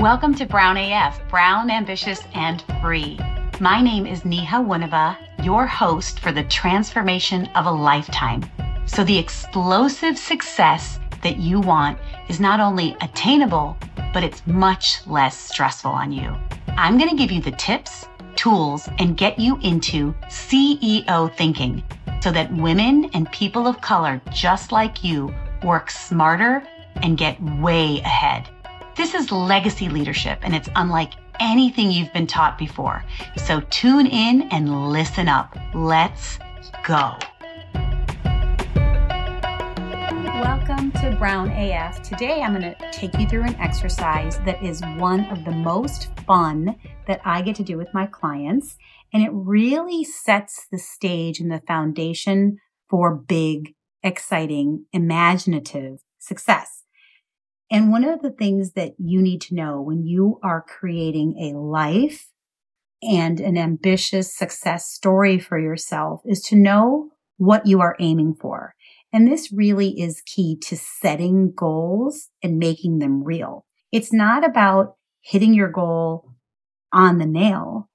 Welcome to Brown AF, Brown, Ambitious, and Free. My name is Niha Wunava, your host for the transformation of a lifetime. So the explosive success that you want is not only attainable, but it's much less stressful on you. I'm going to give you the tips, tools, and get you into CEO thinking so that women and people of color just like you work smarter and get way ahead. This is legacy leadership and it's unlike anything you've been taught before. So tune in and listen up. Let's go. Welcome to Brown AF. Today I'm going to take you through an exercise that is one of the most fun that I get to do with my clients. And it really sets the stage and the foundation for big, exciting, imaginative success. And one of the things that you need to know when you are creating a life and an ambitious success story for yourself is to know what you are aiming for. And this really is key to setting goals and making them real. It's not about hitting your goal on the nail,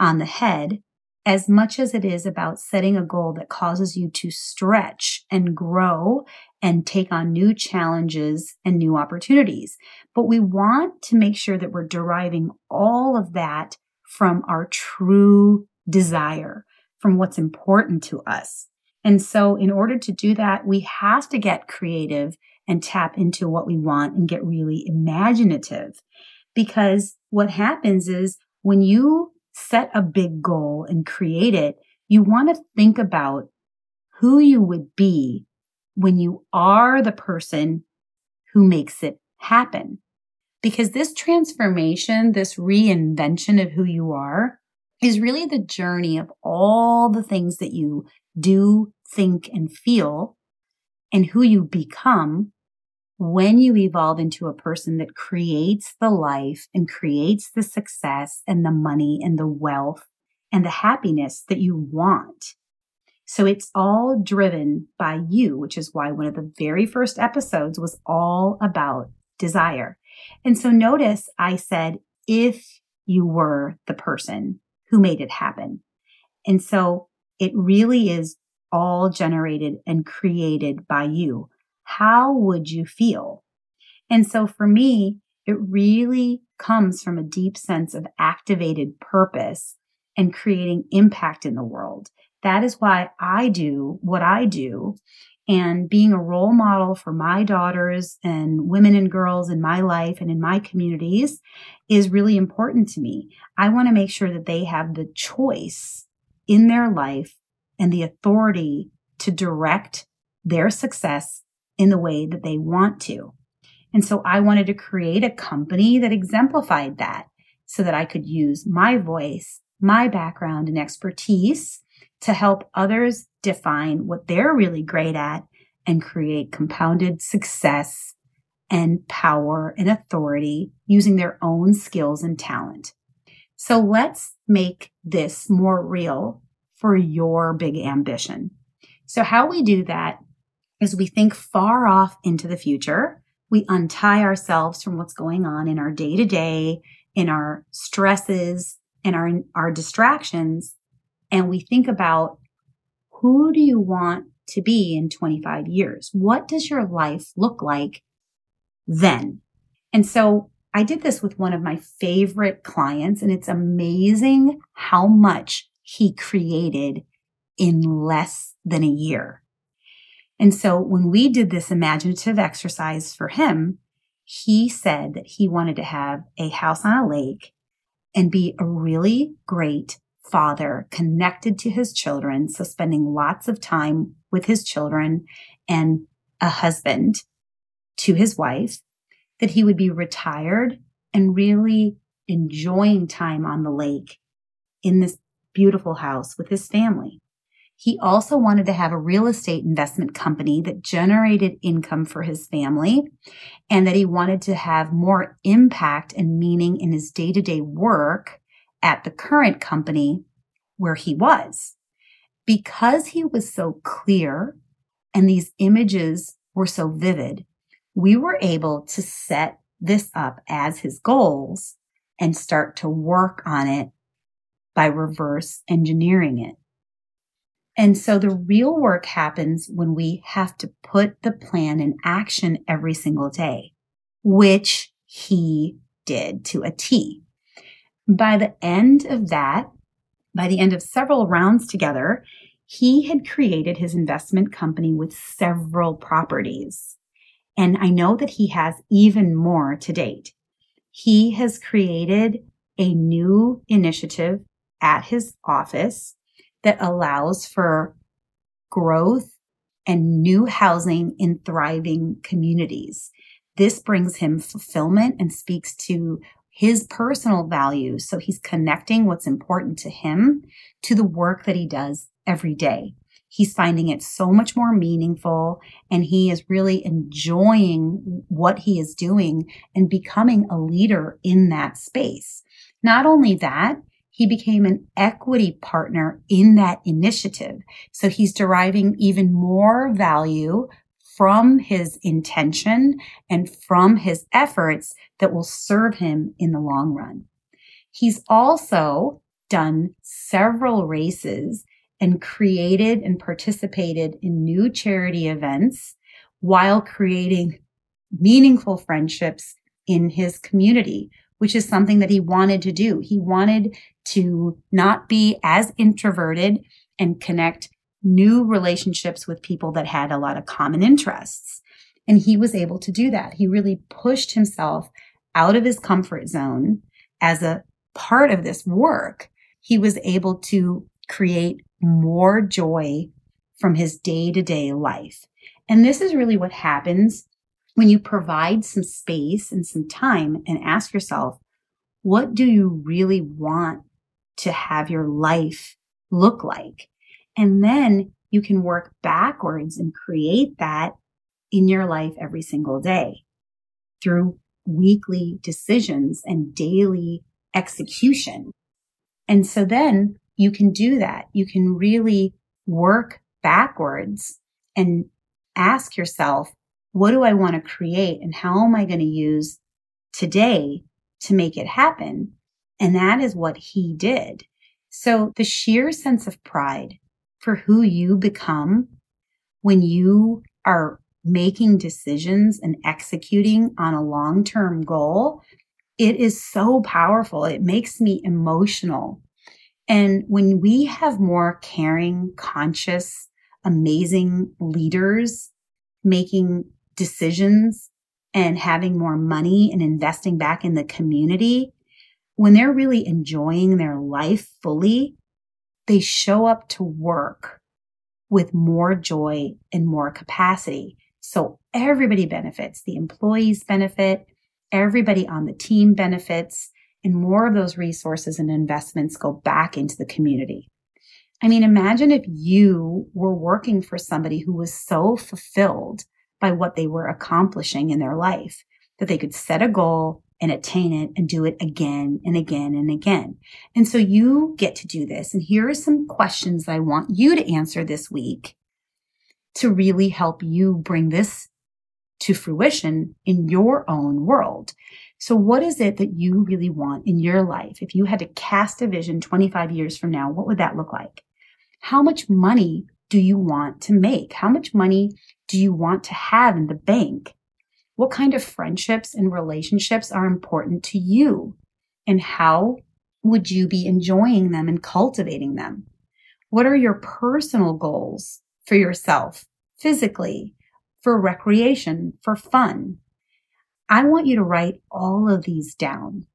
on the head, as much as it is about setting a goal that causes you to stretch and grow and take on new challenges and new opportunities. But we want to make sure that we're deriving all of that from our true desire, from what's important to us. And so in order to do that, we have to get creative and tap into what we want and get really imaginative. Because what happens is when you set a big goal and create it, you want to think about who you would be when you are the person who makes it happen. Because this transformation, this reinvention of who you are is really the journey of all the things that you do, think, and feel and who you become when you evolve into a person that creates the life and creates the success and the money and the wealth and the happiness that you want. So it's all driven by you, which is why one of the very first episodes was all about desire. And so notice I said, if you were the person who made it happen. And so it really is all generated and created by you. How would you feel? And so for me, it really comes from a deep sense of activated purpose and creating impact in the world. That is why I do what I do. And being a role model for my daughters and women and girls in my life and in my communities is really important to me. I want to make sure that they have the choice in their life and the authority to direct their success in the way that they want to. And so I wanted to create a company that exemplified that so that I could use my voice, my background and expertise to help others define what they're really great at and create compounded success and power and authority using their own skills and talent. So let's make this more real for your big ambition. So how we do that is we think far off into the future. We untie ourselves from what's going on in our day to day, in our stresses and our, our distractions. And we think about who do you want to be in 25 years? What does your life look like then? And so I did this with one of my favorite clients and it's amazing how much he created in less than a year. And so when we did this imaginative exercise for him, he said that he wanted to have a house on a lake and be a really great father connected to his children. So spending lots of time with his children and a husband to his wife, that he would be retired and really enjoying time on the lake in this beautiful house with his family. He also wanted to have a real estate investment company that generated income for his family and that he wanted to have more impact and meaning in his day to day work at the current company where he was. Because he was so clear and these images were so vivid, we were able to set this up as his goals and start to work on it by reverse engineering it. And so the real work happens when we have to put the plan in action every single day, which he did to a T. By the end of that, by the end of several rounds together, he had created his investment company with several properties. And I know that he has even more to date. He has created a new initiative at his office that allows for growth and new housing in thriving communities. This brings him fulfillment and speaks to his personal values. So he's connecting what's important to him to the work that he does every day. He's finding it so much more meaningful and he is really enjoying what he is doing and becoming a leader in that space. Not only that, he became an equity partner in that initiative. So he's deriving even more value from his intention and from his efforts that will serve him in the long run. He's also done several races and created and participated in new charity events while creating meaningful friendships in his community, which is something that he wanted to do. He wanted to not be as introverted and connect new relationships with people that had a lot of common interests. And he was able to do that. He really pushed himself out of his comfort zone as a part of this work. He was able to create more joy from his day to day life. And this is really what happens when you provide some space and some time and ask yourself, what do you really want to have your life look like? And then you can work backwards and create that in your life every single day through weekly decisions and daily execution. And so then you can do that. You can really work backwards and ask yourself, what do I want to create and how am I going to use today to make it happen? And that is what he did. So the sheer sense of pride for who you become when you are making decisions and executing on a long term goal, it is so powerful. It makes me emotional. And when we have more caring, conscious, amazing leaders making decisions and having more money and investing back in the community, when they're really enjoying their life fully, they show up to work with more joy and more capacity. So everybody benefits. The employees benefit. Everybody on the team benefits and more of those resources and investments go back into the community. I mean, imagine if you were working for somebody who was so fulfilled by what they were accomplishing in their life that they could set a goal and attain it and do it again and again and again. And so you get to do this. And here are some questions I want you to answer this week to really help you bring this to fruition in your own world. So what is it that you really want in your life? If you had to cast a vision 25 years from now, what would that look like? How much money do you want to make? How much money do you want to have in the bank? What kind of friendships and relationships are important to you? And how would you be enjoying them and cultivating them? What are your personal goals for yourself, physically, for recreation, for fun? I want you to write all of these down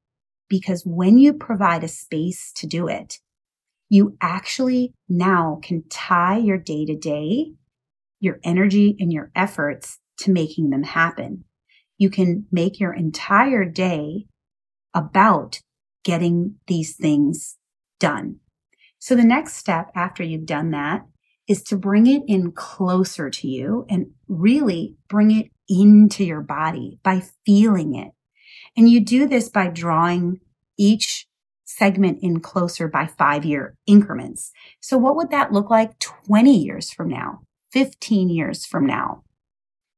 because when you provide a space to do it, you actually now can tie your day to day, your energy and your efforts to making them happen. You can make your entire day about getting these things done. So the next step after you've done that is to bring it in closer to you and really bring it into your body by feeling it. And you do this by drawing each segment in closer by five year increments. So what would that look like 20 years from now, 15 years from now,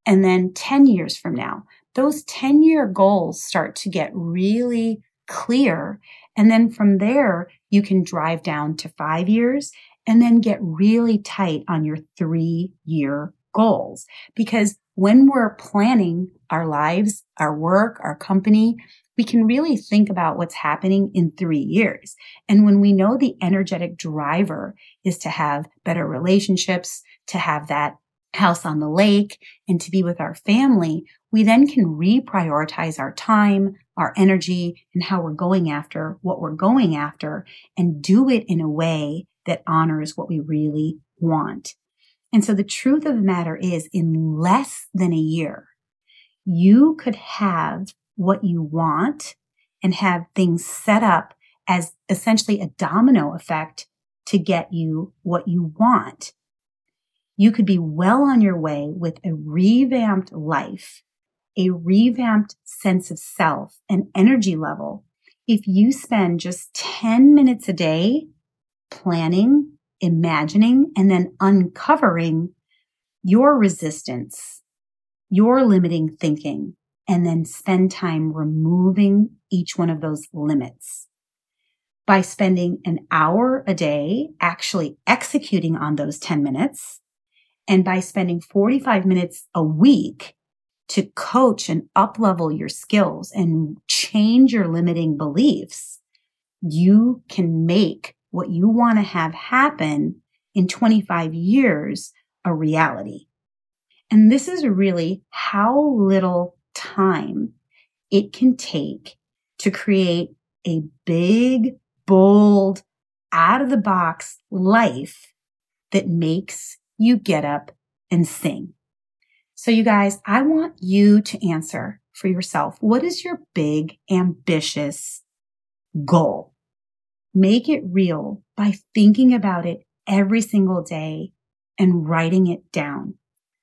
and then 10 years from now? those 10 year goals start to get really clear. And then from there, you can drive down to five years and then get really tight on your three year goals. Because when we're planning our lives, our work, our company, we can really think about what's happening in three years. And when we know the energetic driver is to have better relationships, to have that house on the lake and to be with our family, we then can reprioritize our time, our energy, and how we're going after what we're going after and do it in a way that honors what we really want. And so the truth of the matter is in less than a year, you could have what you want and have things set up as essentially a domino effect to get you what you want. You could be well on your way with a revamped life, a revamped sense of self and energy level if you spend just 10 minutes a day planning, imagining, and then uncovering your resistance, your limiting thinking, and then spend time removing each one of those limits. By spending an hour a day actually executing on those 10 minutes, and by spending 45 minutes a week to coach and uplevel your skills and change your limiting beliefs, you can make what you want to have happen in 25 years a reality. And this is really how little time it can take to create a big, bold, out of the box life that makes you get up and sing. So you guys, I want you to answer for yourself. What is your big, ambitious goal? Make it real by thinking about it every single day and writing it down.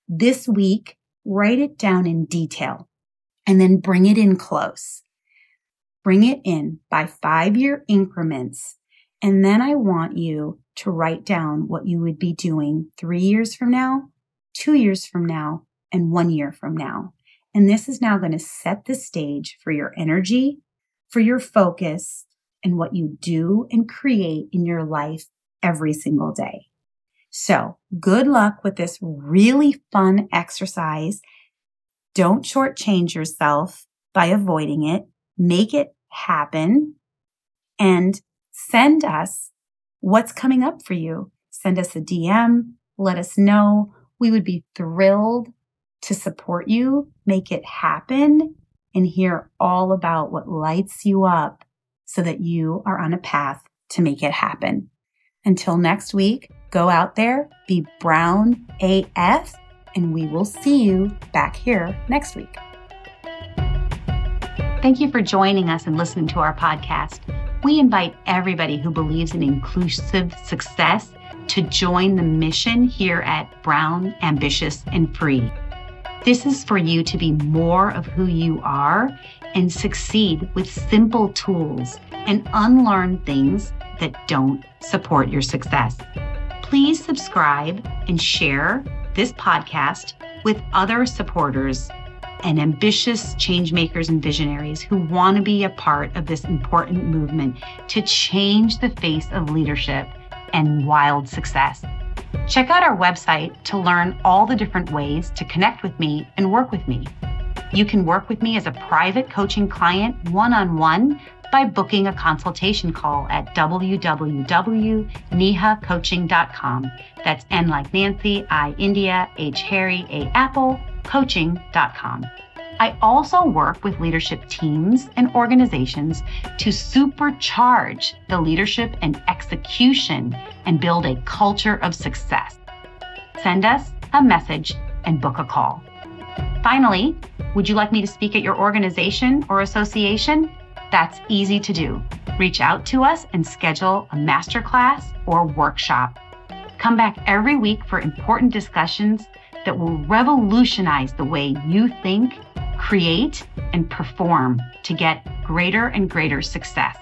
This week, write it down in detail and then bring it in close. Bring it in by five year increments. And then I want you to write down what you would be doing three years from now, two years from now, and one year from now. And this is now going to set the stage for your energy, for your focus, and what you do and create in your life every single day. So good luck with this really fun exercise. Don't shortchange yourself by avoiding it. Make it happen and send us what's coming up for you. Send us a DM. Let us know. We would be thrilled to support you, make it happen, and hear all about what lights you up so that you are on a path to make it happen. Until next week, go out there, be brown AF, and we will see you back here next week. Thank you for joining us and listening to our podcast. We invite everybody who believes in inclusive success to join the mission here at Brown, Ambitious, and Free. This is for you to be more of who you are and succeed with simple tools and unlearn things that don't support your success please subscribe and share this podcast with other supporters and ambitious change makers and visionaries who want to be a part of this important movement to change the face of leadership and wild success. Check out our website to learn all the different ways to connect with me and work with me. You can work with me as a private coaching client one on one by booking a consultation call at www.nihacoaching.com. That's N like Nancy, I India, H Harry, A Apple, coaching.com. I also work with leadership teams and organizations to supercharge the leadership and execution and build a culture of success. Send us a message and book a call. Finally, would you like me to speak at your organization or association? That's easy to do. Reach out to us and schedule a masterclass or workshop. Come back every week for important discussions that will revolutionize the way you think, create, and perform to get greater and greater success.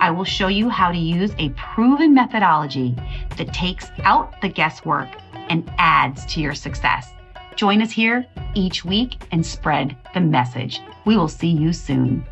I will show you how to use a proven methodology that takes out the guesswork and adds to your success. Join us here each week and spread the message. We will see you soon.